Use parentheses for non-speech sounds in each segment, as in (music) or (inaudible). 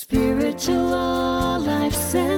Spiritual Life Center.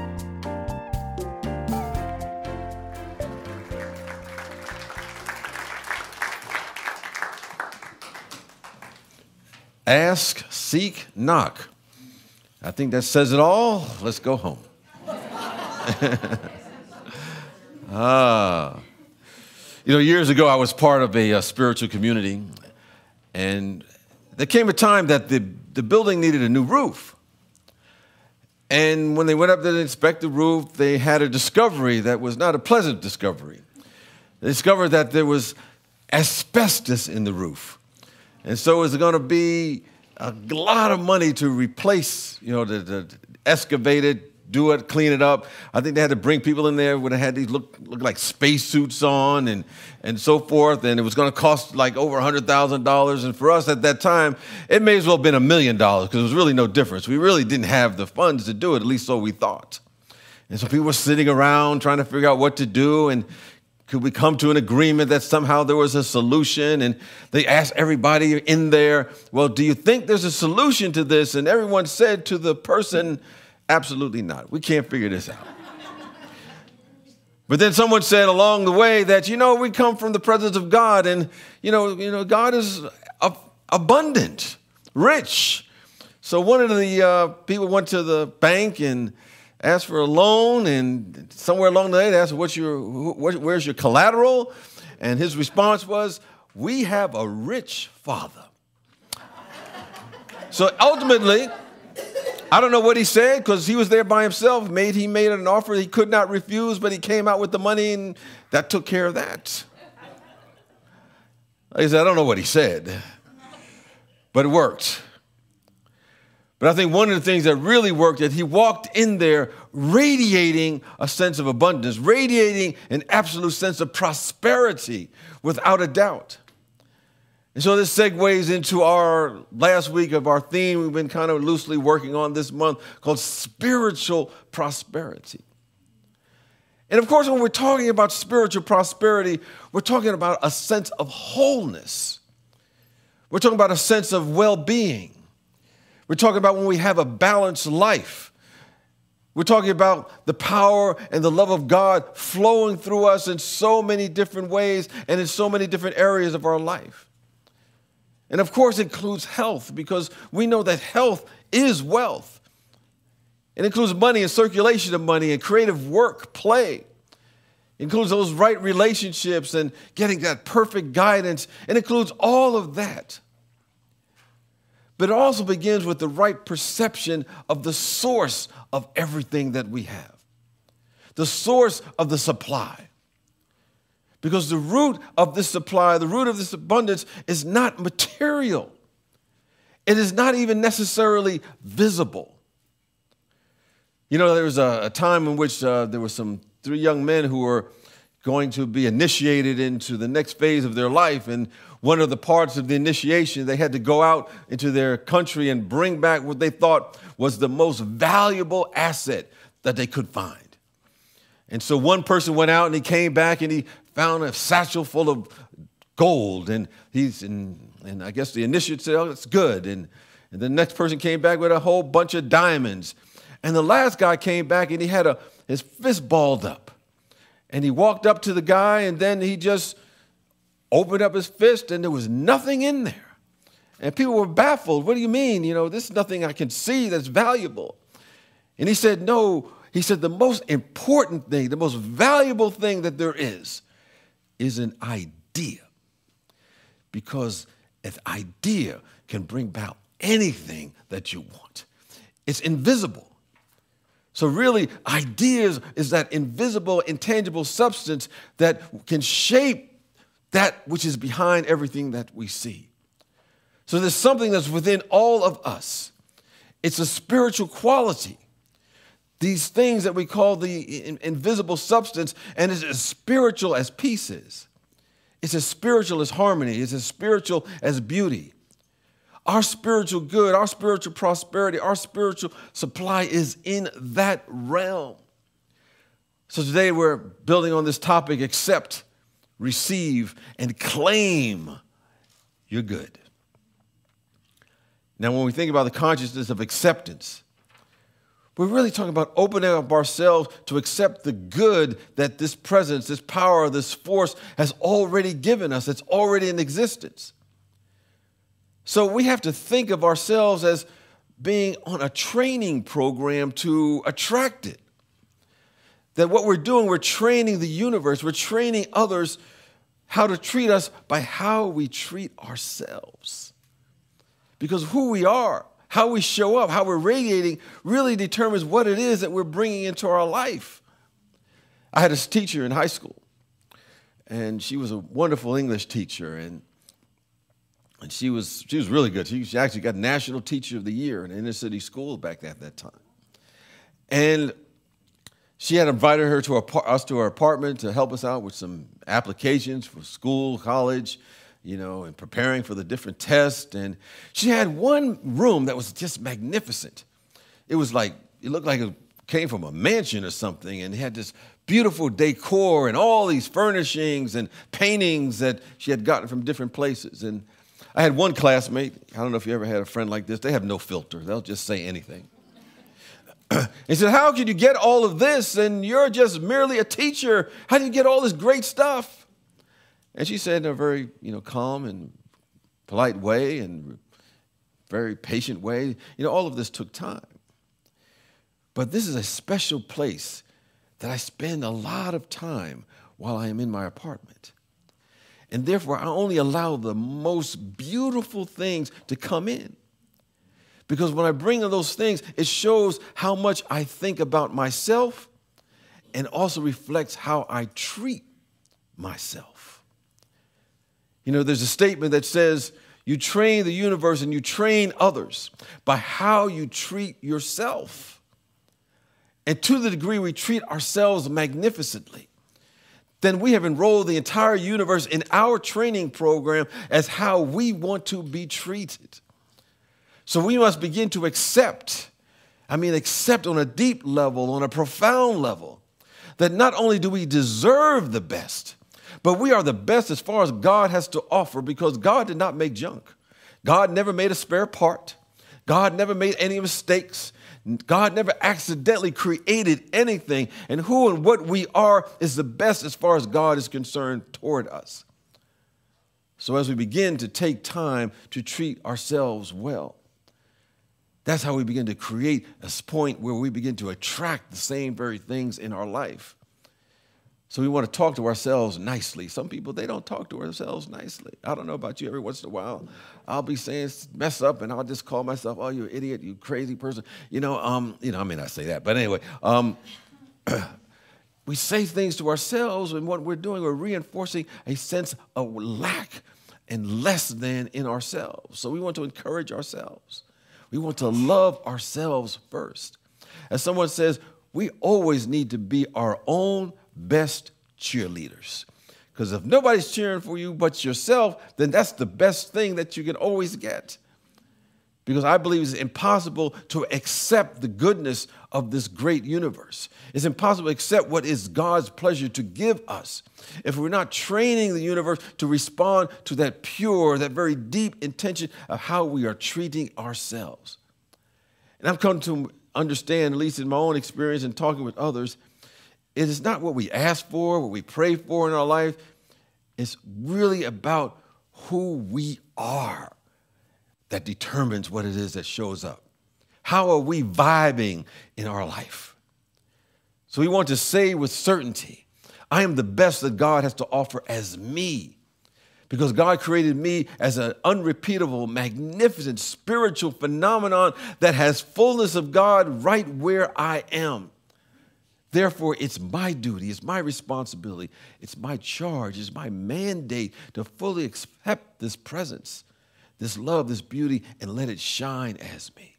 Ask, seek, knock. I think that says it all. Let's go home. (laughs) ah. You know, years ago, I was part of a, uh spiritual community, and there came a time that the, the building needed a new roof. And when they went up there to inspect the roof, they had a discovery that was not a pleasant discovery. They discovered that there was asbestos in the roof. And so it was going to be a lot of money to replace, you know, to, to excavate it, do it, clean it up. I think they had to bring people in there when they had these look, look like spacesuits on and, and so forth. And it was going to cost like over $100,000. And for us at that time, it may as well have been a million dollars because there was really no difference. We really didn't have the funds to do it, at least so we thought. And so people were sitting around trying to figure out what to do. And could we come to an agreement that somehow there was a solution? And they asked everybody in there, Well, do you think there's a solution to this? And everyone said to the person, Absolutely not. We can't figure this out. But then someone said along the way that, you know, we come from the presence of God, and, you know, you know God is ab- abundant, rich. So one of the uh, people went to the bank and asked for a loan, and somewhere along the way they asked, "What's your, wh- wh- where's your collateral?" And his response was, "We have a rich father." so ultimately, I don't know what he said because he was there by himself. Made he made an offer he could not refuse, but he came out with the money, and that took care of that. Like I said, I don't know what he said, but it worked. But I think one of the things that really worked is he walked in there radiating a sense of abundance, radiating an absolute sense of prosperity without a doubt. And so this segues into our last week of our theme we've been kind of loosely working on this month called spiritual prosperity. And of course, when we're talking about spiritual prosperity, we're talking about a sense of wholeness. We're talking about a sense of well being. We're talking about when we have a balanced life. We're talking about the power and the love of God flowing through us in so many different ways and in so many different areas of our life. And of course, it includes health because we know that health is wealth. It includes money and circulation of money and creative work, play. It includes those right relationships and getting that perfect guidance. It includes all of that. But it also begins with the right perception of the source of everything that we have, the source of the supply. Because the root of this supply, the root of this abundance is not material. It is not even necessarily visible. You know, there was a, a time in which uh, there were some three young men who were going to be initiated into the next phase of their life. And one of the parts of the initiation, they had to go out into their country and bring back what they thought was the most valuable asset that they could find. And so one person went out and he came back and he found a satchel full of gold. And he's in, and I guess the initiate said, oh, it's good. And, and the next person came back with a whole bunch of diamonds. And the last guy came back and he had a, his fist balled up. And he walked up to the guy and then he just opened up his fist and there was nothing in there. And people were baffled. What do you mean? You know, this is nothing I can see that's valuable. And he said, No. He said, The most important thing, the most valuable thing that there is, is an idea. Because an idea can bring about anything that you want. It's invisible. So, really, ideas is that invisible, intangible substance that can shape that which is behind everything that we see. So, there's something that's within all of us. It's a spiritual quality. These things that we call the invisible substance, and it's as spiritual as peace is. It's as spiritual as harmony. It's as spiritual as beauty. Our spiritual good, our spiritual prosperity, our spiritual supply is in that realm. So today we're building on this topic accept, receive, and claim you're good. Now, when we think about the consciousness of acceptance, we're really talking about opening up ourselves to accept the good that this presence, this power, this force has already given us. It's already in existence. So we have to think of ourselves as being on a training program to attract it. That what we're doing, we're training the universe, we're training others how to treat us by how we treat ourselves. Because who we are, how we show up, how we're radiating really determines what it is that we're bringing into our life. I had a teacher in high school, and she was a wonderful English teacher, and and she was she was really good. She, she actually got National Teacher of the Year in inner city schools back at that time. And she had invited her to us to her apartment to help us out with some applications for school, college, you know, and preparing for the different tests. And she had one room that was just magnificent. It was like it looked like it came from a mansion or something, and it had this beautiful decor and all these furnishings and paintings that she had gotten from different places. And I had one classmate, I don't know if you ever had a friend like this, they have no filter, they'll just say anything. (clears throat) he said, How could you get all of this and you're just merely a teacher? How do you get all this great stuff? And she said in a very you know, calm and polite way and very patient way, you know, all of this took time. But this is a special place that I spend a lot of time while I am in my apartment. And therefore, I only allow the most beautiful things to come in. Because when I bring in those things, it shows how much I think about myself and also reflects how I treat myself. You know, there's a statement that says, you train the universe and you train others by how you treat yourself. And to the degree we treat ourselves magnificently, then we have enrolled the entire universe in our training program as how we want to be treated. So we must begin to accept, I mean, accept on a deep level, on a profound level, that not only do we deserve the best, but we are the best as far as God has to offer because God did not make junk. God never made a spare part. God never made any mistakes. God never accidentally created anything, and who and what we are is the best as far as God is concerned toward us. So, as we begin to take time to treat ourselves well, that's how we begin to create a point where we begin to attract the same very things in our life. So we want to talk to ourselves nicely. Some people they don't talk to ourselves nicely. I don't know about you. Every once in a while, I'll be saying mess up, and I'll just call myself, "Oh, you idiot, you crazy person." You know, um, you know, I may not say that, but anyway, um, (clears throat) we say things to ourselves, and what we're doing, we're reinforcing a sense of lack and less than in ourselves. So we want to encourage ourselves. We want to love ourselves first. As someone says, we always need to be our own best cheerleaders. Because if nobody's cheering for you but yourself, then that's the best thing that you can always get. Because I believe it's impossible to accept the goodness of this great universe. It's impossible to accept what is God's pleasure to give us if we're not training the universe to respond to that pure, that very deep intention of how we are treating ourselves. And I've come to understand, at least in my own experience and talking with others, it is not what we ask for, what we pray for in our life. It's really about who we are that determines what it is that shows up. How are we vibing in our life? So we want to say with certainty, I am the best that God has to offer as me. because God created me as an unrepeatable, magnificent spiritual phenomenon that has fullness of God right where I am. Therefore, it's my duty, it's my responsibility, it's my charge, it's my mandate to fully accept this presence, this love, this beauty, and let it shine as me.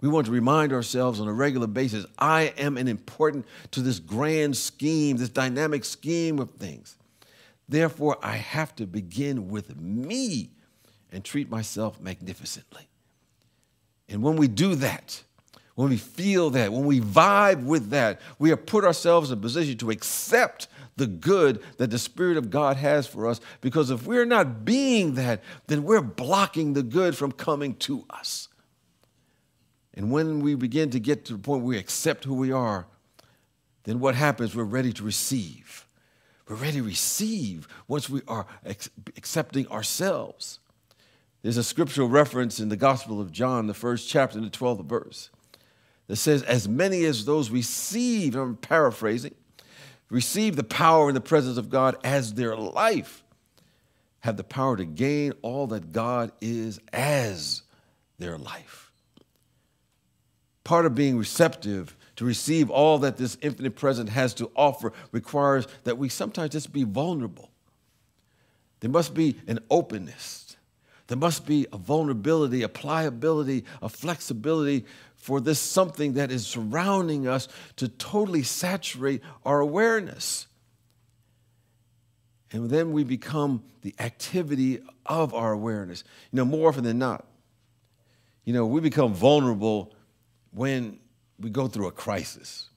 We want to remind ourselves on a regular basis I am an important to this grand scheme, this dynamic scheme of things. Therefore, I have to begin with me and treat myself magnificently. And when we do that, when we feel that, when we vibe with that, we have put ourselves in a position to accept the good that the Spirit of God has for us. Because if we're not being that, then we're blocking the good from coming to us. And when we begin to get to the point where we accept who we are, then what happens? We're ready to receive. We're ready to receive once we are accepting ourselves. There's a scriptural reference in the Gospel of John, the first chapter, the 12th verse that says, As many as those receive, I'm paraphrasing, receive the power and the presence of God as their life, have the power to gain all that God is as their life. Part of being receptive to receive all that this infinite presence has to offer requires that we sometimes just be vulnerable. There must be an openness. There must be a vulnerability, a pliability, a flexibility for this something that is surrounding us to totally saturate our awareness. And then we become the activity of our awareness. You know, more often than not, you know, we become vulnerable when we go through a crisis.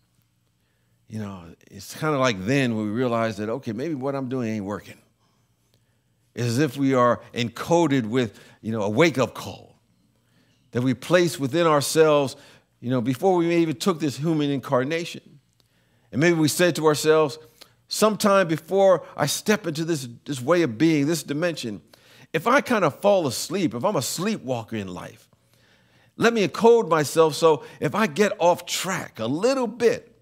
You know, it's kind of like then when we realize that, okay, maybe what I'm doing ain't working. It's as if we are encoded with, you know, a wake up call that we place within ourselves, you know, before we even took this human incarnation. And maybe we said to ourselves, sometime before I step into this, this way of being, this dimension, if I kind of fall asleep, if I'm a sleepwalker in life, let me encode myself so if I get off track a little bit,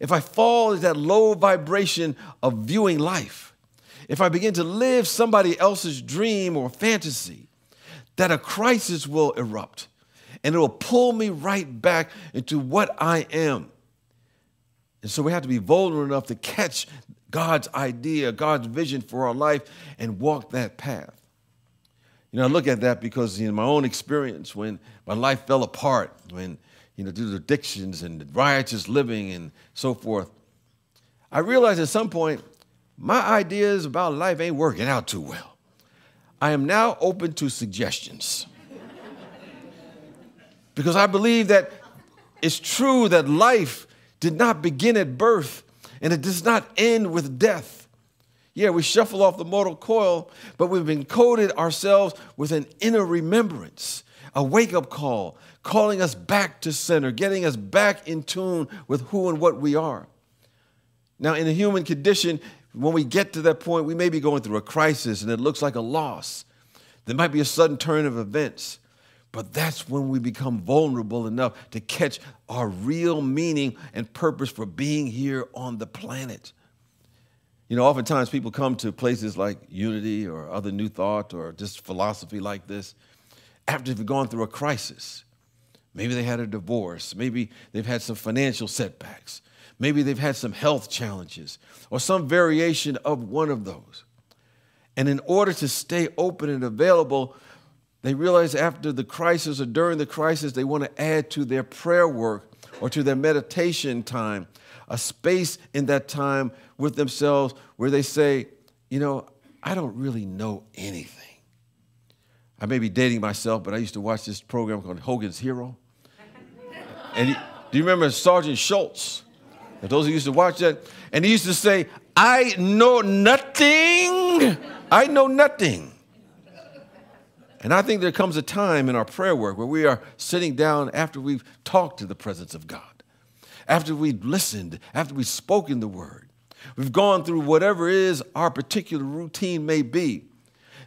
if I fall into that low vibration of viewing life, if I begin to live somebody else's dream or fantasy, that a crisis will erupt and it will pull me right back into what I am. And so we have to be vulnerable enough to catch God's idea, God's vision for our life, and walk that path. You know, I look at that because in my own experience, when my life fell apart, when, you know, due to addictions and riotous living and so forth, I realized at some point my ideas about life ain't working out too well. I am now open to suggestions. because I believe that it's true that life did not begin at birth and it does not end with death. Yeah, we shuffle off the mortal coil, but we've encoded ourselves with an inner remembrance, a wake up call, calling us back to center, getting us back in tune with who and what we are. Now, in the human condition, when we get to that point, we may be going through a crisis and it looks like a loss. There might be a sudden turn of events, but that's when we become vulnerable enough to catch our real meaning and purpose for being here on the planet. You know, oftentimes people come to places like Unity or other New Thought or just philosophy like this after they've gone through a crisis. Maybe they had a divorce. Maybe they've had some financial setbacks. Maybe they've had some health challenges or some variation of one of those. And in order to stay open and available, they realize after the crisis or during the crisis, they want to add to their prayer work or to their meditation time a space in that time with themselves where they say, you know, I don't really know anything. I may be dating myself, but I used to watch this program called Hogan's Hero. And do you remember Sergeant Schultz? And those who used to watch that, and he used to say, I know nothing. I know nothing. And I think there comes a time in our prayer work where we are sitting down after we've talked to the presence of God, after we've listened, after we've spoken the word. We've gone through whatever is our particular routine may be.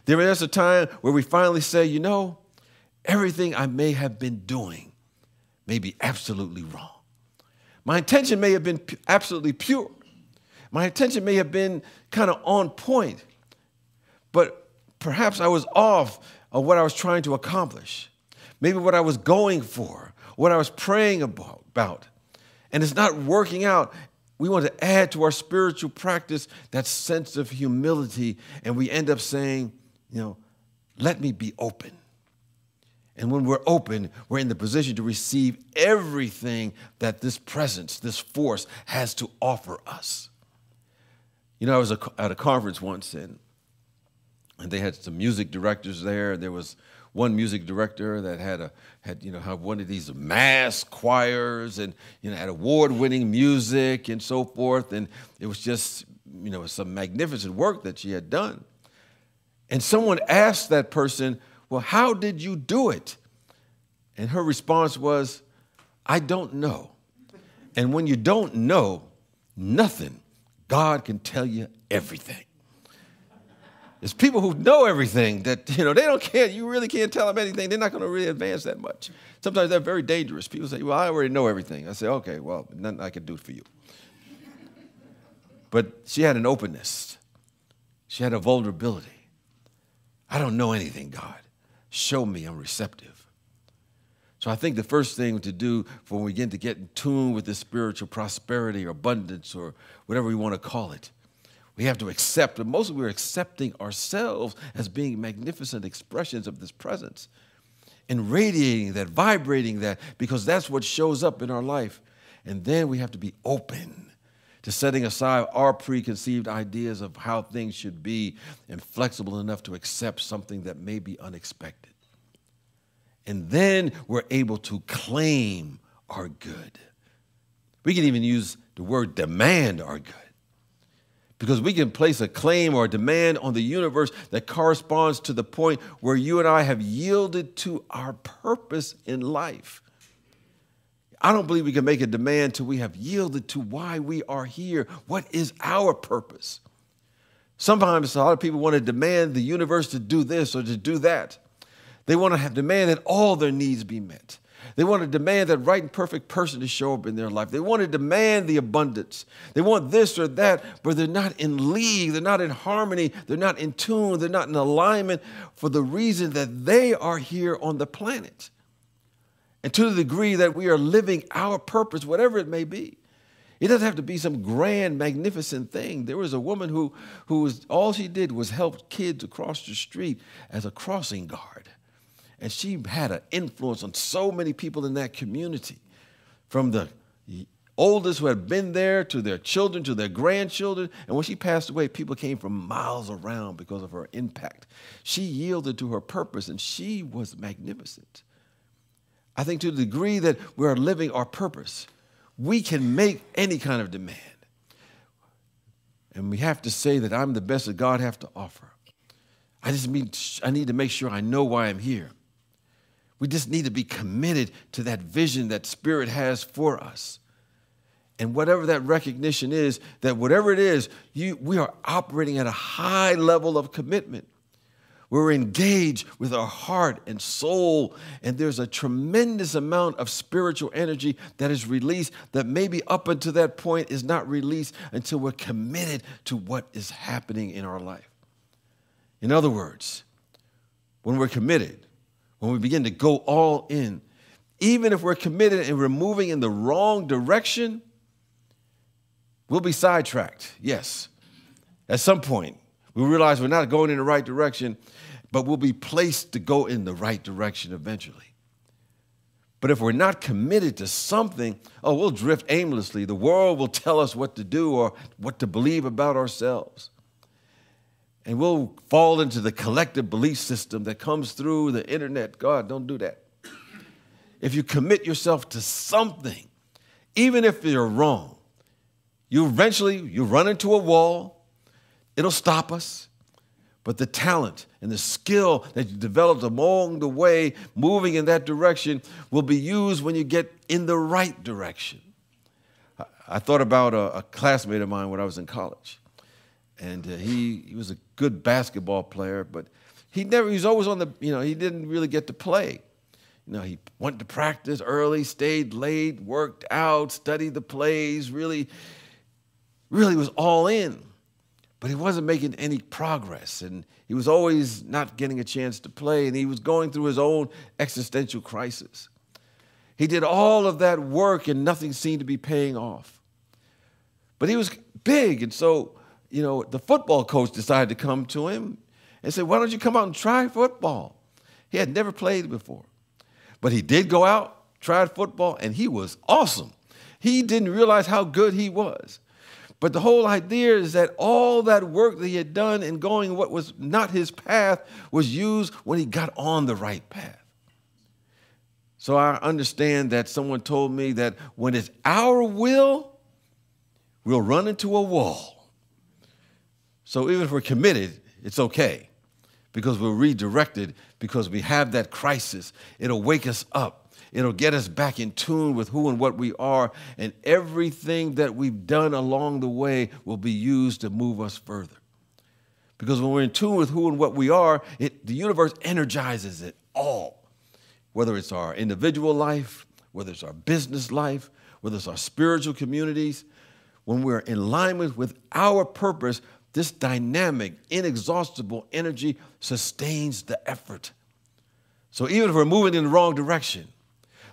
There is a time where we finally say, you know, everything I may have been doing may be absolutely wrong. My intention may have been absolutely pure. My intention may have been kind of on point. but perhaps I was off of what I was trying to accomplish. Maybe what I was going for, what I was praying about, about. And it's not working out. We want to add to our spiritual practice that sense of humility, and we end up saying, you know, let me be open. And when we're open, we're in the position to receive everything that this presence, this force has to offer us. You know, I was at a conference once and, and they had some music directors there. There was one music director that had a had you know had one of these mass choirs and you know had award-winning music and so forth and it was just you know some magnificent work that she had done and someone asked that person well how did you do it and her response was i don't know and when you don't know nothing god can tell you everything there's people who know everything that, you know, they don't care. You really can't tell them anything. They're not going to really advance that much. Sometimes they're very dangerous. People say, well, I already know everything. I say, okay, well, nothing I can do for you. But she had an openness. She had a vulnerability. I don't know anything, God. Show me I'm receptive. So I think the first thing to do for when we begin to get in tune with this spiritual prosperity or abundance or whatever we want to call it we have to accept, but mostly we're accepting ourselves as being magnificent expressions of this presence and radiating that, vibrating that, because that's what shows up in our life. And then we have to be open to setting aside our preconceived ideas of how things should be and flexible enough to accept something that may be unexpected. And then we're able to claim our good. We can even use the word demand our good because we can place a claim or a demand on the universe that corresponds to the point where you and I have yielded to our purpose in life. I don't believe we can make a demand till we have yielded to why we are here. What is our purpose? Sometimes a lot of people want to demand the universe to do this or to do that. They want to have demand that all their needs be met. They want to demand that right and perfect person to show up in their life. They want to demand the abundance. They want this or that, but they're not in league. They're not in harmony. They're not in tune. They're not in alignment for the reason that they are here on the planet. And to the degree that we are living our purpose, whatever it may be. It doesn't have to be some grand, magnificent thing. There was a woman who, who was, all she did was help kids across the street as a crossing guard. And she had an influence on so many people in that community, from the oldest who had been there to their children to their grandchildren. And when she passed away, people came from miles around because of her impact. She yielded to her purpose and she was magnificent. I think to the degree that we are living our purpose, we can make any kind of demand. And we have to say that I'm the best that God has to offer. I just mean I need to make sure I know why I'm here. We just need to be committed to that vision that Spirit has for us. And whatever that recognition is, that whatever it is, you, we are operating at a high level of commitment. We're engaged with our heart and soul, and there's a tremendous amount of spiritual energy that is released that maybe up until that point is not released until we're committed to what is happening in our life. In other words, when we're committed, when we begin to go all in, even if we're committed and we're moving in the wrong direction, we'll be sidetracked. Yes. At some point, we realize we're not going in the right direction, but we'll be placed to go in the right direction eventually. But if we're not committed to something, oh, we'll drift aimlessly. The world will tell us what to do or what to believe about ourselves and we'll fall into the collective belief system that comes through the internet. God, don't do that. If you commit yourself to something, even if you're wrong, you eventually you run into a wall. It'll stop us. But the talent and the skill that you developed along the way, moving in that direction, will be used when you get in the right direction. I, thought about a, a classmate of mine when I was in college and uh, he, he was a good basketball player, but he never he was always on the you know he didn't really get to play. You know, he went to practice early, stayed late, worked out, studied the plays, really, really was all in. But he wasn't making any progress. And he was always not getting a chance to play. And he was going through his own existential crisis. He did all of that work and nothing seemed to be paying off. But he was big. And so, you know, the football coach decided to come to him and said, Why don't you come out and try football? He had never played before. But he did go out, tried football, and he was awesome. He didn't realize how good he was. But the whole idea is that all that work that he had done in going what was not his path was used when he got on the right path. So I understand that someone told me that when it's our will, we'll run into a wall. So even if we're committed, it's okay because we're redirected because we have that crisis. It'll wake us up. It'll get us back in tune with who and what we are, and everything that we've done along the way will be used to move us further. Because when we're in tune with who and what we are, it, the universe energizes it all. Whether it's our individual life, whether it's our business life, whether it's our spiritual communities, when we're in alignment with our purpose, this dynamic, inexhaustible energy sustains the effort. So even if we're moving in the wrong direction,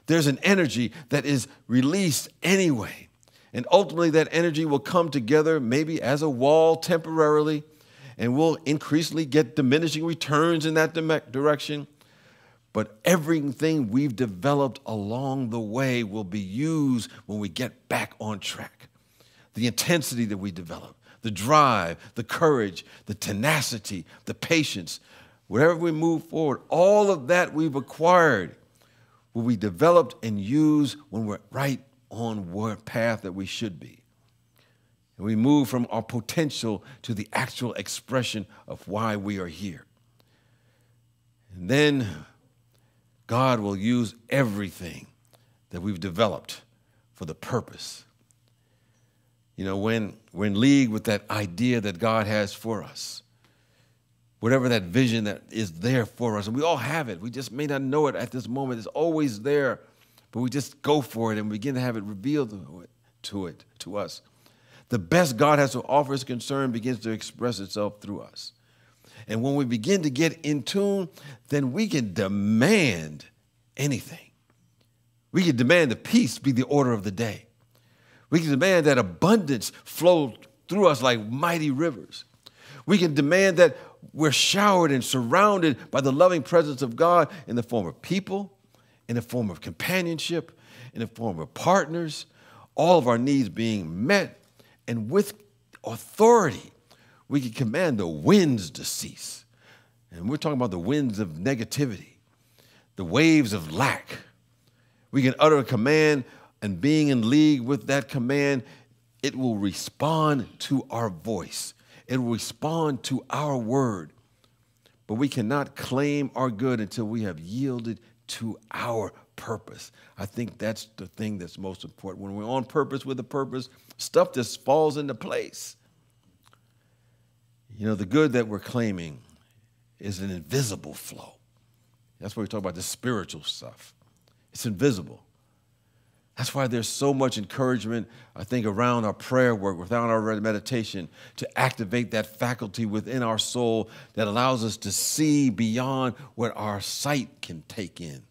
there's an energy that is released anyway. And ultimately, that energy will come together maybe as a wall temporarily, and we'll increasingly get diminishing returns in that direction. But everything we've developed along the way will be used when we get back on track. The intensity that we develop, the drive, the courage, the tenacity, the patience, wherever we move forward, all of that we've acquired will be developed and used when we're right on what path that we should be. And we move from our potential to the actual expression of why we are here. And then God will use everything that we've developed for the purpose. You know, when we're in league with that idea that God has for us, whatever that vision that is there for us. And we all have it. We just may not know it at this moment. It's always there, but we just go for it and begin to have it revealed to it, to us. The best God has to offer is concern begins to express itself through us. And when we begin to get in tune, then we can demand anything. We can demand that peace be the order of the day. We can demand that abundance flow through us like mighty rivers. We can demand that we're showered and surrounded by the loving presence of God in the form of people, in the form of companionship, in the form of partners, all of our needs being met. And with authority, we can command the winds to cease. And we're talking about the winds of negativity, the waves of lack. We can utter a command, and being in league with that command, it will respond to our voice it will respond to our word. But we cannot claim our good until we have yielded to our purpose. I think that's the thing that's most important. When we're on purpose with a purpose, stuff just falls into place. You know, the good that we're claiming is an invisible flow. That's why we talk about the spiritual stuff. It's invisible. That's why there's so much encouragement, I think, around our prayer work, without our meditation, to activate that faculty within our soul that allows us to see beyond what our sight can take in,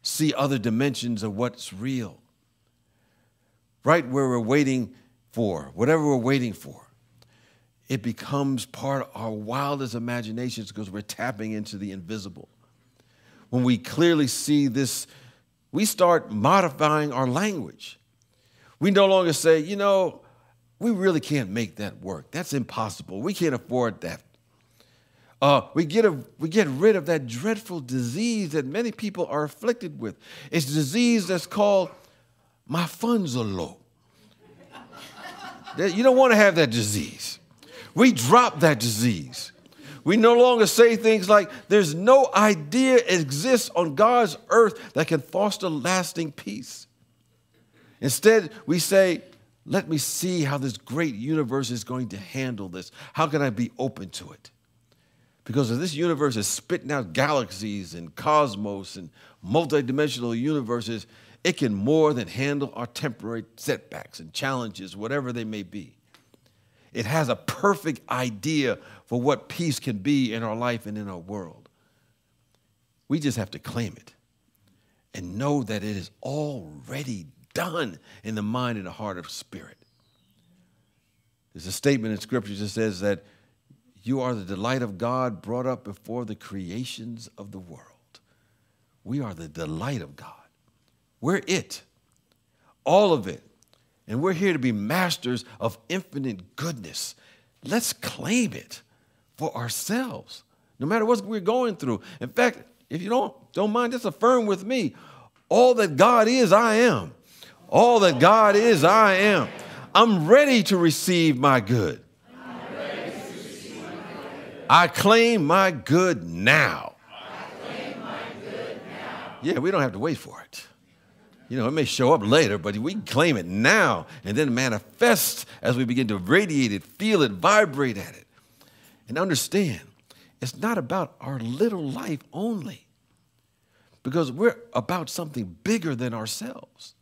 see other dimensions of what's real. Right where we're waiting for, whatever we're waiting for, it becomes part of our wildest imaginations because we're tapping into the invisible. When we clearly see this we start modifying our language. We no longer say, you know, we really can't make that work. That's impossible. We can't afford that. Uh, we, get a, we get rid of that dreadful disease that many people are afflicted with. It's a disease that's called my funds are low. (laughs) you don't want to have that disease. We drop that disease. We no longer say things like, there's no idea exists on God's earth that can foster lasting peace. Instead, we say, let me see how this great universe is going to handle this. How can I be open to it? Because if this universe is spitting out galaxies and cosmos and multidimensional universes, it can more than handle our temporary setbacks and challenges, whatever they may be. It has a perfect idea for what peace can be in our life and in our world. We just have to claim it and know that it is already done in the mind and the heart of spirit. There's a statement in scripture that says that you are the delight of God brought up before the creations of the world. We are the delight of God. We're it, all of it. And we're here to be masters of infinite goodness. Let's claim it for ourselves, no matter what we're going through. In fact, if you don't, don't mind, just affirm with me all that God is, I am. All that God is, I am. I'm ready to receive my good. I claim my good now. Yeah, we don't have to wait for it. You know, it may show up later, but we claim it now and then manifest as we begin to radiate it, feel it, vibrate at it. And understand, it's not about our little life only, because we're about something bigger than ourselves.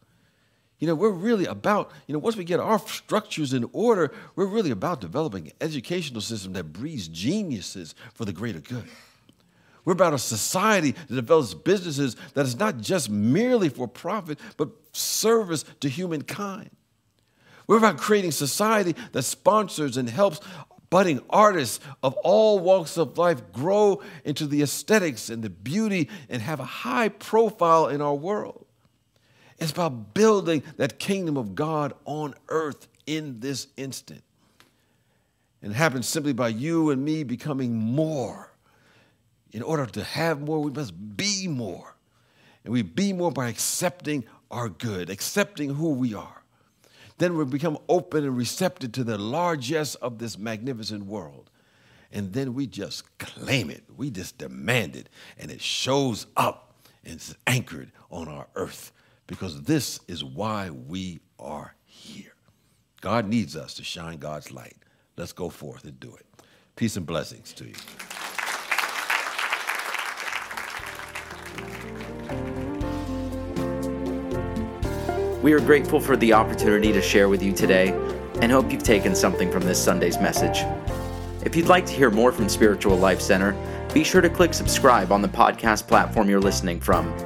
You know, we're really about, you know, once we get our structures in order, we're really about developing an educational system that breeds geniuses for the greater good. We're about a society that develops businesses that is not just merely for profit, but service to humankind. We're about creating society that sponsors and helps budding artists of all walks of life grow into the aesthetics and the beauty and have a high profile in our world. It's about building that kingdom of God on earth in this instant. And it happens simply by you and me becoming more in order to have more, we must be more. And we be more by accepting our good, accepting who we are. Then we become open and receptive to the largesse of this magnificent world. And then we just claim it. We just demand it. And it shows up and it's anchored on our earth because this is why we are here. God needs us to shine God's light. Let's go forth and do it. Peace and blessings to you. We are grateful for the opportunity to share with you today and hope you've taken something from this Sunday's message. If you'd like to hear more from Spiritual Life Center, be sure to click subscribe on the podcast platform you're listening from.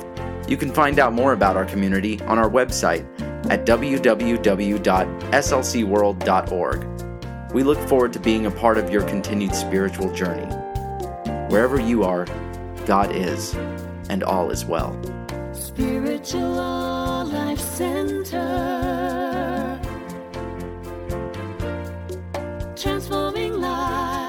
You can find out more about our community on our website at www.slcworld.org. We look forward to being a part of your continued spiritual journey. Wherever you are, God is, and all is well. Spiritual Life Center. Transforming lives